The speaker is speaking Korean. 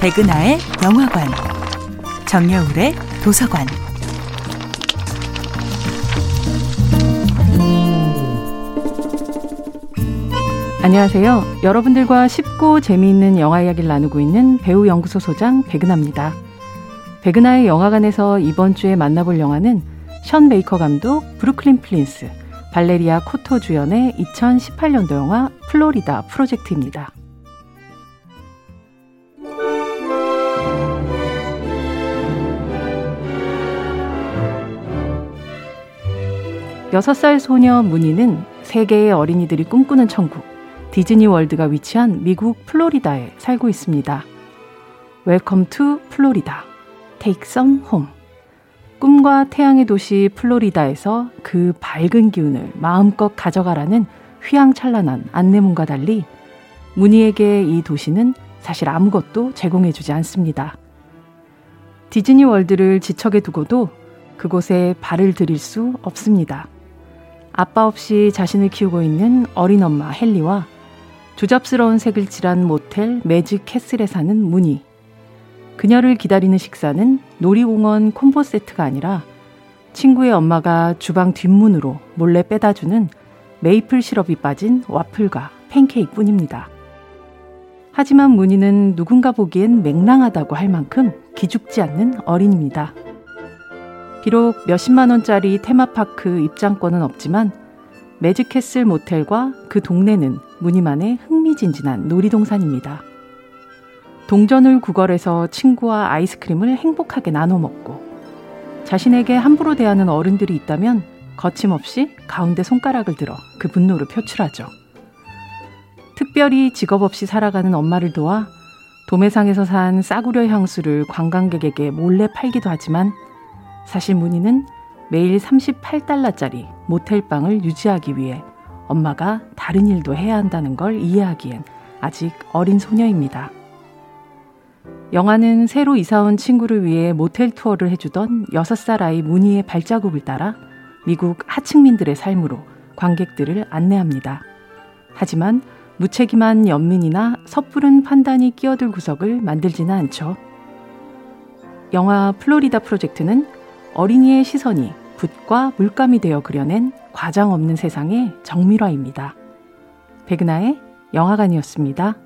백은하의 영화관, 정여울의 도서관. 안녕하세요. 여러분들과 쉽고 재미있는 영화 이야기를 나누고 있는 배우 연구소 소장 백은하입니다. 백은하의 영화관에서 이번 주에 만나볼 영화는 션 베이커 감독, 브루클린 프린스, 발레리아 코토 주연의 2018년도 영화 플로리다 프로젝트입니다. 6살 소녀 무니는 세계의 어린이들이 꿈꾸는 천국, 디즈니 월드가 위치한 미국 플로리다에 살고 있습니다. Welcome to Florida. Take some home. 꿈과 태양의 도시 플로리다에서 그 밝은 기운을 마음껏 가져가라는 휘황찬란한 안내문과 달리 무니에게 이 도시는 사실 아무것도 제공해주지 않습니다. 디즈니 월드를 지척에 두고도 그곳에 발을 들일 수 없습니다. 아빠 없이 자신을 키우고 있는 어린 엄마 핼리와 조잡스러운 색을 칠한 모텔 매직 캐슬에 사는 무니. 그녀를 기다리는 식사는 놀이공원 콤보 세트가 아니라 친구의 엄마가 주방 뒷문으로 몰래 빼다주는 메이플 시럽이 빠진 와플과 팬케이크 뿐입니다. 하지만 문희는 누군가 보기엔 맹랑하다고 할 만큼 기죽지 않는 어린입니다. 비록 몇십만 원짜리 테마파크 입장권은 없지만 매직캐슬 모텔과 그 동네는 무늬만의 흥미진진한 놀이동산입니다. 동전을 구걸해서 친구와 아이스크림을 행복하게 나눠 먹고 자신에게 함부로 대하는 어른들이 있다면 거침없이 가운데 손가락을 들어 그 분노를 표출하죠. 특별히 직업 없이 살아가는 엄마를 도와 도매상에서 산 싸구려 향수를 관광객에게 몰래 팔기도 하지만 사실 문희는 매일 38달러짜리 모텔방을 유지하기 위해 엄마가 다른 일도 해야 한다는 걸 이해하기엔 아직 어린 소녀입니다. 영화는 새로 이사온 친구를 위해 모텔 투어를 해주던 6살 아이 문희의 발자국을 따라 미국 하층민들의 삶으로 관객들을 안내합니다. 하지만 무책임한 연민이나 섣부른 판단이 끼어들 구석을 만들지는 않죠. 영화 플로리다 프로젝트는 어린이의 시선이 붓과 물감이 되어 그려낸 과장 없는 세상의 정밀화입니다. 백은하의 영화관이었습니다.